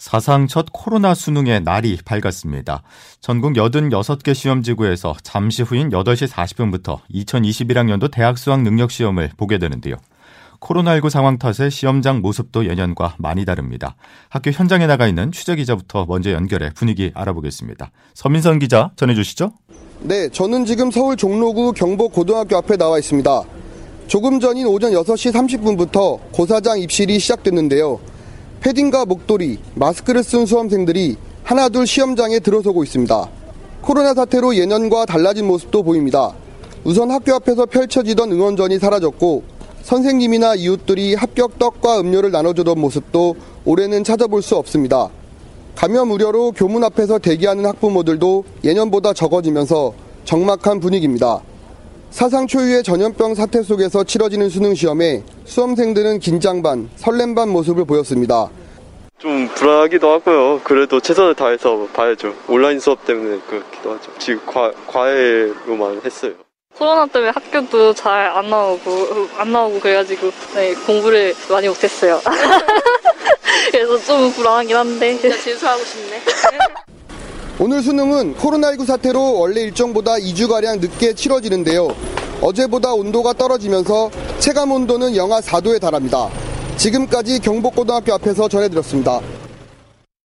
사상 첫 코로나 수능의 날이 밝았습니다. 전국 86개 시험지구에서 잠시 후인 8시 40분부터 2021학년도 대학 수학 능력 시험을 보게 되는데요. 코로나19 상황 탓에 시험장 모습도 예년과 많이 다릅니다. 학교 현장에 나가 있는 취재 기자부터 먼저 연결해 분위기 알아보겠습니다. 서민선 기자 전해주시죠. 네, 저는 지금 서울 종로구 경복고등학교 앞에 나와 있습니다. 조금 전인 오전 6시 30분부터 고사장 입실이 시작됐는데요. 패딩과 목도리, 마스크를 쓴 수험생들이 하나둘 시험장에 들어서고 있습니다. 코로나 사태로 예년과 달라진 모습도 보입니다. 우선 학교 앞에서 펼쳐지던 응원전이 사라졌고 선생님이나 이웃들이 합격 떡과 음료를 나눠주던 모습도 올해는 찾아볼 수 없습니다. 감염 우려로 교문 앞에서 대기하는 학부모들도 예년보다 적어지면서 적막한 분위기입니다. 사상 초유의 전염병 사태 속에서 치러지는 수능 시험에 수험생들은 긴장 반, 설렘 반 모습을 보였습니다. 좀 불안하기도 하고요. 그래도 최선을 다해서 봐야죠. 온라인 수업 때문에 그렇기도 하죠. 지금 과, 과외로만 했어요. 코로나 때문에 학교도 잘 안 나오고 안 나오고 그래가지고 네, 공부를 많이 못했어요. 그래서 좀 불안하긴 한데. 진짜 재수하고 싶네. 오늘 수능은 코로나19 사태로 원래 일정보다 2주가량 늦게 치러지는데요. 어제보다 온도가 떨어지면서 체감 온도는 영하 4도에 달합니다. 지금까지 경복고등학교 앞에서 전해드렸습니다.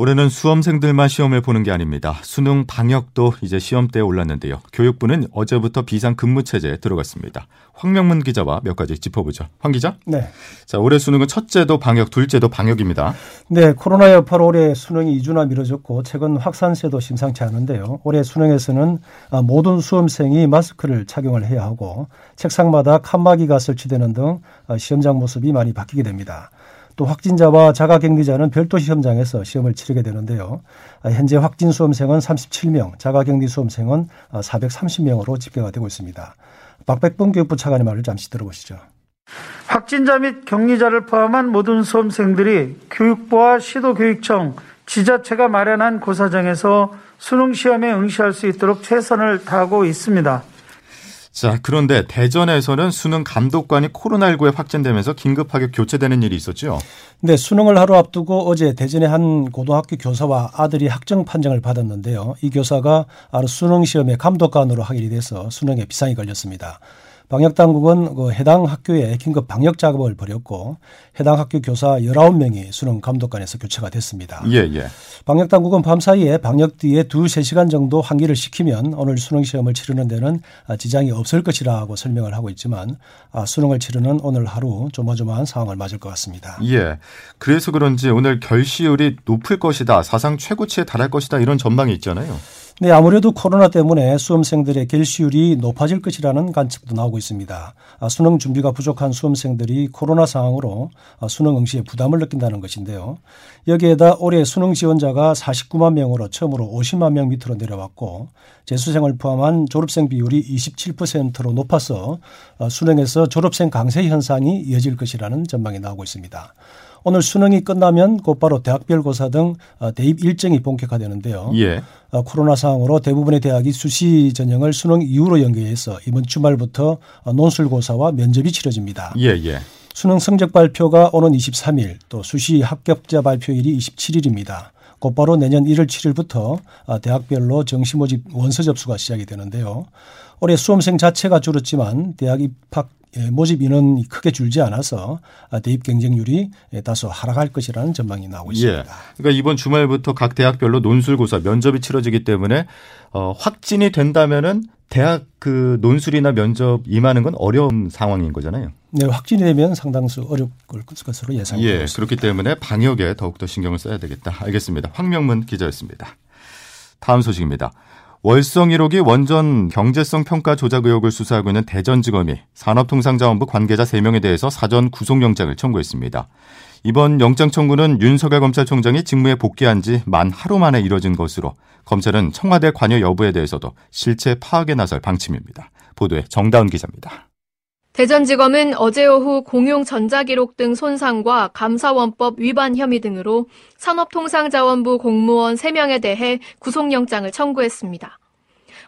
올해는 수험생들만 시험을 보는 게 아닙니다. 수능 방역도 이제 시험대에 올랐는데요. 교육부는 어제부터 비상 근무 체제에 들어갔습니다. 황명문 기자와 몇 가지 짚어보죠. 황 기자? 네. 자, 올해 수능은 첫째도 방역, 둘째도 방역입니다. 네, 코로나 여파로 올해 수능이 2주나 미뤄졌고 최근 확산세도 심상치 않은데요. 올해 수능에서는 모든 수험생이 마스크를 착용을 해야 하고 책상마다 칸막이가 설치되는 등 시험장 모습이 많이 바뀌게 됩니다. 또 확진자와 자가격리자는 별도 시험장에서 시험을 치르게 되는데요. 현재 확진 수험생은 37명, 자가격리 수험생은 430명으로 집계가 되고 있습니다. 박백봉 교육부 차관의 말을 잠시 들어보시죠. 확진자 및 격리자를 포함한 모든 수험생들이 교육부와 시도교육청, 지자체가 마련한 고사장에서 수능 시험에 응시할 수 있도록 최선을 다하고 있습니다. 자, 그런데 대전에서는 수능 감독관이 코로나19에 확진되면서 긴급하게 교체되는 일이 있었죠. 네, 수능을 하루 앞두고 어제 대전의 한 고등학교 교사와 아들이 학정 판정을 받았는데요. 이 교사가 수능 시험의 감독관으로 하게 돼서 수능에 비상이 걸렸습니다. 방역 당국은 그 해당 학교에 긴급 방역 작업을 벌였고 해당 학교 교사 19명이 수능 감독관에서 교체가 됐습니다. 예, 예. 방역 당국은 밤 사이에 방역 뒤에 두세 시간 정도 환기를 시키면 오늘 수능 시험을 치르는 데는 지장이 없을 것이라고 설명을 하고 있지만 아, 수능을 치르는 오늘 하루 조마조마한 상황을 맞을 것 같습니다. 예. 그래서 그런지 오늘 결시율이 높을 것이다. 사상 최고치에 달할 것이다. 이런 전망이 있잖아요. 네, 아무래도 코로나 때문에 수험생들의 결시율이 높아질 것이라는 관측도 나오고 있습니다. 아, 수능 준비가 부족한 수험생들이 코로나 상황으로 아, 수능 응시에 부담을 느낀다는 것인데요. 여기에다 올해 수능 지원자가 49만 명으로 처음으로 50만 명 밑으로 내려왔고 재수생을 포함한 졸업생 비율이 27%로 높아서 아, 수능에서 졸업생 강세 현상이 이어질 것이라는 전망이 나오고 있습니다. 오늘 수능이 끝나면 곧바로 대학별 고사 등 어, 대입 일정이 본격화되는데요. 예. 어, 코로나 상황으로 대부분의 대학이 수시 전형을 수능 이후로 연계해서 이번 주말부터 어, 논술고사와 면접이 치러집니다. 예, 예. 수능 성적 발표가 오는 23일, 또 수시 합격자 발표일이 27일입니다. 곧바로 내년 1월 7일부터 대학별로 정시 모집 원서 접수가 시작이 되는데요. 올해 수험생 자체가 줄었지만 대학 입학 예, 모집 인원이 크게 줄지 않아서 대입 경쟁률이 다소 하락할 것이라는 전망이 나오고 있습니다. 예. 그러니까 이번 주말부터 각 대학별로 논술고사 면접이 치러지기 때문에 어, 확진이 된다면은 대학 그 논술이나 면접 임하는 건 어려운 상황인 거잖아요. 네, 확진이 되면 상당수 어려울 것으로 예상이 예, 있습니다. 그렇기 때문에 방역에 더욱더 신경을 써야 되겠다. 알겠습니다. 황명문 기자였습니다. 다음 소식입니다. 월성 1호기 원전 경제성 평가 조작 의혹을 수사하고 있는 대전지검이 산업통상자원부 관계자 3명에 대해서 사전 구속영장을 청구했습니다. 이번 영장 청구는 윤석열 검찰총장이 직무에 복귀한 지 만 하루 만에 이뤄진 것으로 검찰은 청와대 관여 여부에 대해서도 실체 파악에 나설 방침입니다. 보도에 정다운 기자입니다. 대전지검은 어제 오후 공용 전자기록 등 손상과 감사원법 위반 혐의 등으로 산업통상자원부 공무원 3명에 대해 구속영장을 청구했습니다.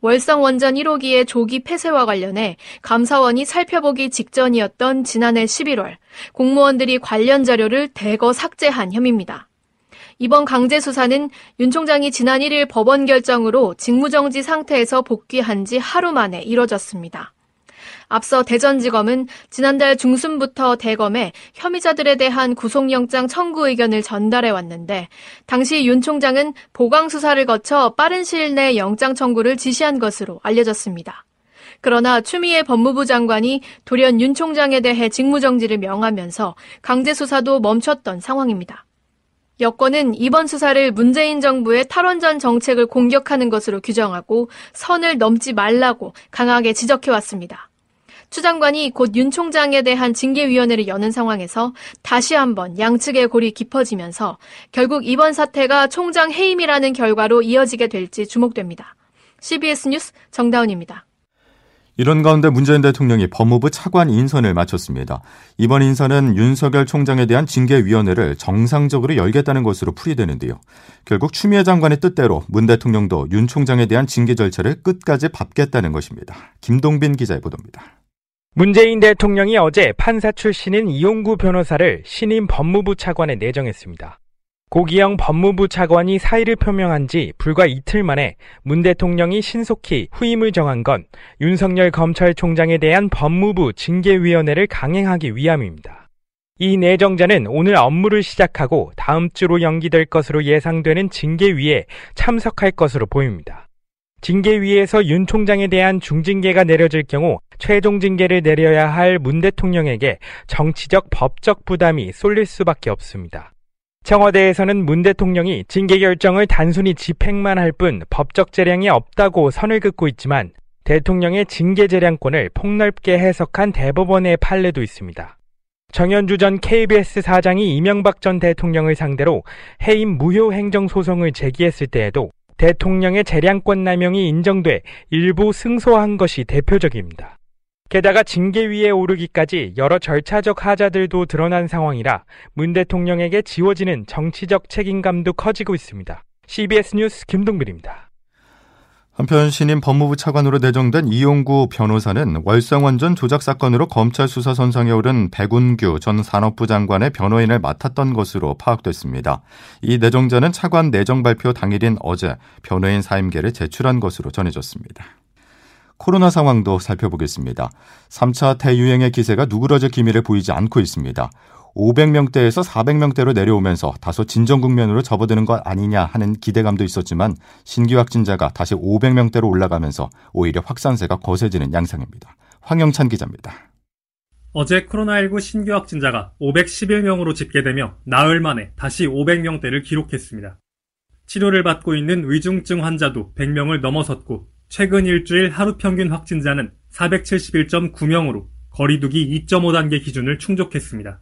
월성 원전 1호기의 조기 폐쇄와 관련해 감사원이 살펴보기 직전이었던 지난해 11월 공무원들이 관련 자료를 대거 삭제한 혐의입니다. 이번 강제 수사는 윤 총장이 지난 1일 법원 결정으로 직무정지 상태에서 복귀한 지 하루 만에 이뤄졌습니다. 앞서 대전지검은 지난달 중순부터 대검에 혐의자들에 대한 구속영장 청구 의견을 전달해 왔는데 당시 윤 총장은 보강 수사를 거쳐 빠른 시일 내 영장 청구를 지시한 것으로 알려졌습니다. 그러나 추미애 법무부 장관이 돌연 윤 총장에 대해 직무정지를 명하면서 강제 수사도 멈췄던 상황입니다. 여권은 이번 수사를 문재인 정부의 탈원전 정책을 공격하는 것으로 규정하고 선을 넘지 말라고 강하게 지적해왔습니다. 추 장관이 곧 윤 총장에 대한 징계위원회를 여는 상황에서 다시 한번 양측의 골이 깊어지면서 결국 이번 사태가 총장 해임이라는 결과로 이어지게 될지 주목됩니다. CBS 뉴스 정다운입니다. 이런 가운데 문재인 대통령이 법무부 차관 인선을 마쳤습니다. 이번 인선은 윤석열 총장에 대한 징계위원회를 정상적으로 열겠다는 것으로 풀이되는데요. 결국 추미애 장관의 뜻대로 문 대통령도 윤 총장에 대한 징계 절차를 끝까지 밟겠다는 것입니다. 김동빈 기자의 보도입니다. 문재인 대통령이 어제 판사 출신인 이용구 변호사를 신임 법무부 차관에 내정했습니다. 고기영 법무부 차관이 사의를 표명한 지 불과 이틀 만에 문 대통령이 신속히 후임을 정한 건 윤석열 검찰총장에 대한 법무부 징계위원회를 강행하기 위함입니다. 이 내정자는 오늘 업무를 시작하고 다음 주로 연기될 것으로 예상되는 징계위에 참석할 것으로 보입니다. 징계위에서 윤 총장에 대한 중징계가 내려질 경우 최종 징계를 내려야 할 문 대통령에게 정치적 법적 부담이 쏠릴 수밖에 없습니다. 청와대에서는 문 대통령이 징계 결정을 단순히 집행만 할 뿐 법적 재량이 없다고 선을 긋고 있지만 대통령의 징계 재량권을 폭넓게 해석한 대법원의 판례도 있습니다. 정현주 전 KBS 사장이 이명박 전 대통령을 상대로 해임 무효 행정 소송을 제기했을 때에도 대통령의 재량권 남용이 인정돼 일부 승소한 것이 대표적입니다. 게다가 징계 위에 오르기까지 여러 절차적 하자들도 드러난 상황이라 문 대통령에게 지워지는 정치적 책임감도 커지고 있습니다. CBS 뉴스 김동빈입니다. 한편 신임 법무부 차관으로 내정된 이용구 변호사는 월성원 전 조작 사건으로 검찰 수사 선상에 오른 백운규 전 산업부 장관의 변호인을 맡았던 것으로 파악됐습니다. 이 내정자는 차관 내정 발표 당일인 어제 변호인 사임계를 제출한 것으로 전해졌습니다. 코로나 상황도 살펴보겠습니다. 3차 대유행의 기세가 누그러질 기미를 보이지 않고 있습니다. 500명대에서 400명대로 내려오면서 다소 진정 국면으로 접어드는 것 아니냐 하는 기대감도 있었지만 신규 확진자가 다시 500명대로 올라가면서 오히려 확산세가 거세지는 양상입니다. 황영찬 기자입니다. 어제 코로나19 신규 확진자가 511명으로 집계되며 나흘 만에 다시 500명대를 기록했습니다. 치료를 받고 있는 위중증 환자도 100명을 넘어섰고 최근 일주일 하루 평균 확진자는 471.9명으로 거리두기 2.5단계 기준을 충족했습니다.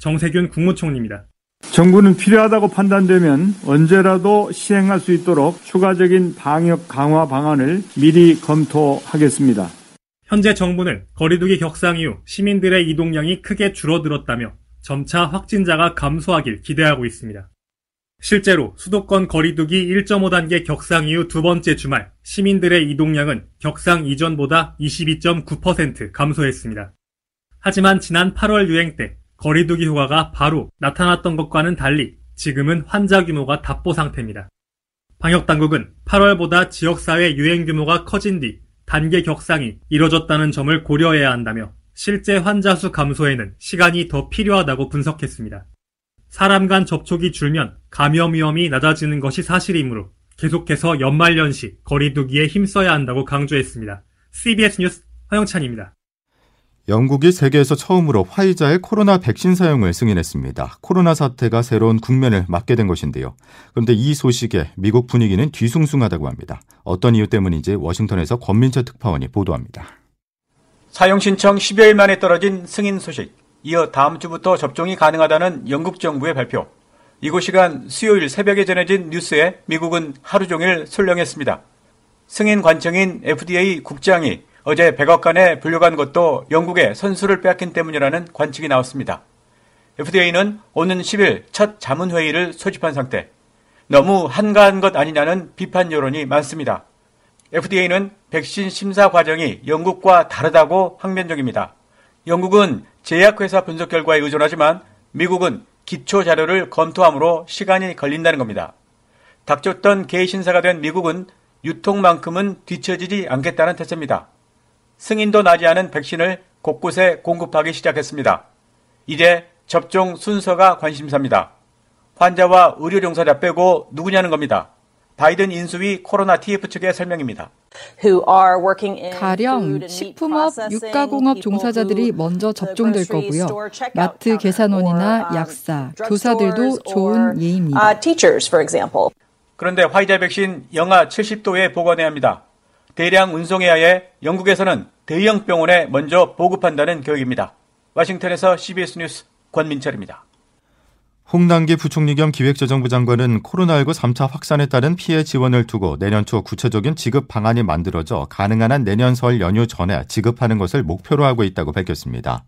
정세균 국무총리입니다. 정부는 필요하다고 판단되면 언제라도 시행할 수 있도록 추가적인 방역 강화 방안을 미리 검토하겠습니다. 현재 정부는 거리두기 격상 이후 시민들의 이동량이 크게 줄어들었다며 점차 확진자가 감소하길 기대하고 있습니다. 실제로 수도권 거리두기 1.5단계 격상 이후 두 번째 주말 시민들의 이동량은 격상 이전보다 22.9% 감소했습니다. 하지만 지난 8월 유행 때 거리두기 효과가 바로 나타났던 것과는 달리 지금은 환자 규모가 답보 상태입니다. 방역당국은 8월보다 지역사회 유행 규모가 커진 뒤 단계 격상이 이뤄졌다는 점을 고려해야 한다며 실제 환자 수 감소에는 시간이 더 필요하다고 분석했습니다. 사람 간 접촉이 줄면 감염 위험이 낮아지는 것이 사실이므로 계속해서 연말연시 거리두기에 힘써야 한다고 강조했습니다. CBS 뉴스 허영찬입니다. 영국이 세계에서 처음으로 화이자의 코로나 백신 사용을 승인했습니다. 코로나 사태가 새로운 국면을 맞게 된 것인데요. 그런데 이 소식에 미국 분위기는 뒤숭숭하다고 합니다. 어떤 이유 때문인지 워싱턴에서 권민철 특파원이 보도합니다. 사용 신청 10여일 만에 떨어진 승인 소식. 이어 다음 주부터 접종이 가능하다는 영국 정부의 발표. 이곳 시간 수요일 새벽에 전해진 뉴스에 미국은 하루 종일 술렁했습니다. 승인 관청인 FDA 국장이 어제 백악관에 불려간 것도 영국에 선수를 빼앗긴 때문이라는 관측이 나왔습니다. FDA는 오는 10일 첫 자문회의를 소집한 상태. 너무 한가한 것 아니냐는 비판 여론이 많습니다. FDA는 백신 심사 과정이 영국과 다르다고 항변적입니다. 영국은 제약회사 분석 결과에 의존하지만 미국은 기초 자료를 검토함으로 시간이 걸린다는 겁니다. 닥쳤던 개신사가 된 미국은 유통만큼은 뒤처지지 않겠다는 태세입니다. 승인도 나지 않은 백신을 곳곳에 공급하기 시작했습니다. 이제 접종 순서가 관심사입니다. 환자와 의료 종사자 빼고 누구냐는 겁니다. 바이든 인수위 코로나 TF 측의 설명입니다. 가령 식품업, 육가공업 종사자들이 먼저 접종될 거고요. 마트 계산원이나 um, 약사, 교사들도 좋은 예입니다. uh, 그런데 화이자 백신 영하 70도에 보관해야 합니다. 대량 운송해야 해 영국에서는 대형 병원에 먼저 보급한다는 계획입니다. 와싱턴에서 CBS 뉴스 권민철입니다. 홍남기 부총리 겸 기획재정부 장관은 코로나19 3차 확산에 따른 피해 지원을 두고 내년 초 구체적인 지급 방안이 만들어져 가능한 한 내년 설 연휴 전에 지급하는 것을 목표로 하고 있다고 밝혔습니다.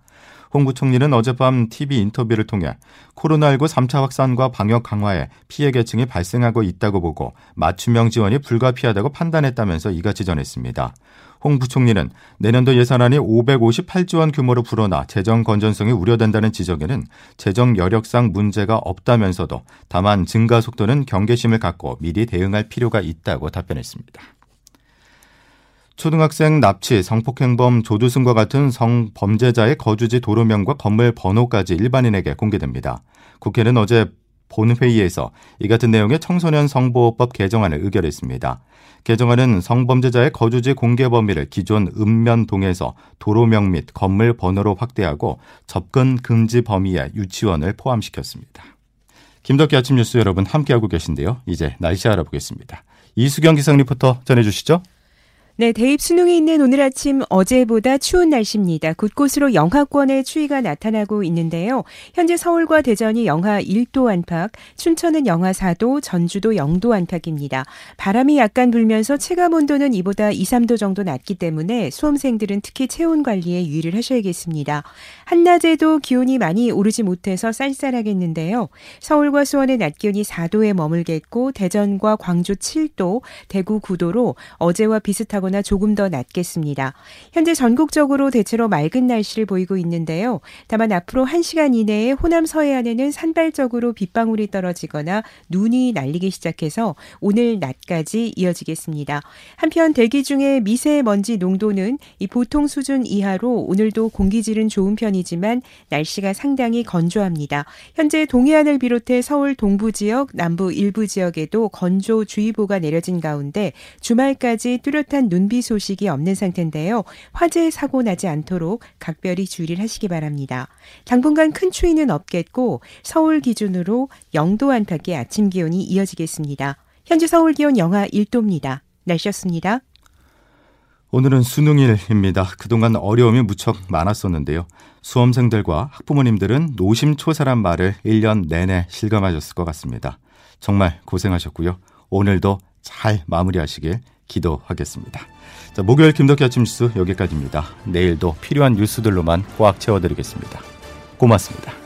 홍 부총리는 어젯밤 TV 인터뷰를 통해 코로나19 3차 확산과 방역 강화에 피해 계층이 발생하고 있다고 보고 맞춤형 지원이 불가피하다고 판단했다면서 이같이 전했습니다. 홍 부총리는 내년도 예산안이 558조 원 규모로 불어나 재정 건전성이 우려된다는 지적에는 재정 여력상 문제가 없다면서도 다만 증가 속도는 경계심을 갖고 미리 대응할 필요가 있다고 답변했습니다. 초등학생 납치, 성폭행범 조두순과 같은 성범죄자의 거주지 도로명과 건물 번호까지 일반인에게 공개됩니다. 국회는 어제 본회의에서 이 같은 내용의 청소년 성보호법 개정안을 의결했습니다. 개정안은 성범죄자의 거주지 공개 범위를 기존 읍면동에서 도로명 및 건물 번호로 확대하고 접근 금지 범위에 유치원을 포함시켰습니다. 김덕기 아침 뉴스 여러분 함께하고 계신데요. 이제 날씨 알아보겠습니다. 이수경 기상 리포터 전해주시죠. 네, 대입 수능이 있는 오늘 아침 어제보다 추운 날씨입니다. 곳곳으로 영하권의 추위가 나타나고 있는데요. 현재 서울과 대전이 영하 1도 안팎, 춘천은 영하 4도, 전주도 0도 안팎입니다. 바람이 약간 불면서 체감 온도는 이보다 2, 3도 정도 낮기 때문에 수험생들은 특히 체온 관리에 유의를 하셔야겠습니다. 한낮에도 기온이 많이 오르지 못해서 쌀쌀하겠는데요. 서울과 수원의 낮 기온이 4도에 머물겠고 대전과 광주 7도, 대구 9도로 어제와 비슷하거나 조금 더 낮겠습니다. 현재 전국적으로 대체로 맑은 날씨를 보이고 있는데요. 다만 앞으로 1시간 이내에 호남 서해안에는 산발적으로 빗방울이 떨어지거나 눈이 날리기 시작해서 오늘 낮까지 이어지겠습니다. 한편 대기 중에 미세먼지 농도는 이 보통 수준 이하로 오늘도 공기질은 좋은 편 이지만 날씨가 상당히 건조합니다. 현재 동해안을 비롯해 서울 동부 지역, 남부 일부 지역에도 건조주의보가 내려진 가운데 주말까지 뚜렷한 눈비 소식이 없는 상태인데요. 화재 사고 나지 않도록 각별히 주의를 하시기 바랍니다. 당분간 큰 추위는 없겠고 서울 기준으로 0도 안팎의 아침 기온이 이어지겠습니다. 현재 서울 기온 영하 1도입니다. 날씨였습니다. 오늘은 수능일입니다. 그동안 어려움이 무척 많았었는데요. 수험생들과 학부모님들은 노심초사란 말을 1년 내내 실감하셨을 것 같습니다. 정말 고생하셨고요. 오늘도 잘 마무리하시길 기도하겠습니다. 자, 목요일 김덕기 아침 뉴스 여기까지입니다. 내일도 필요한 뉴스들로만 꽉 채워드리겠습니다. 고맙습니다.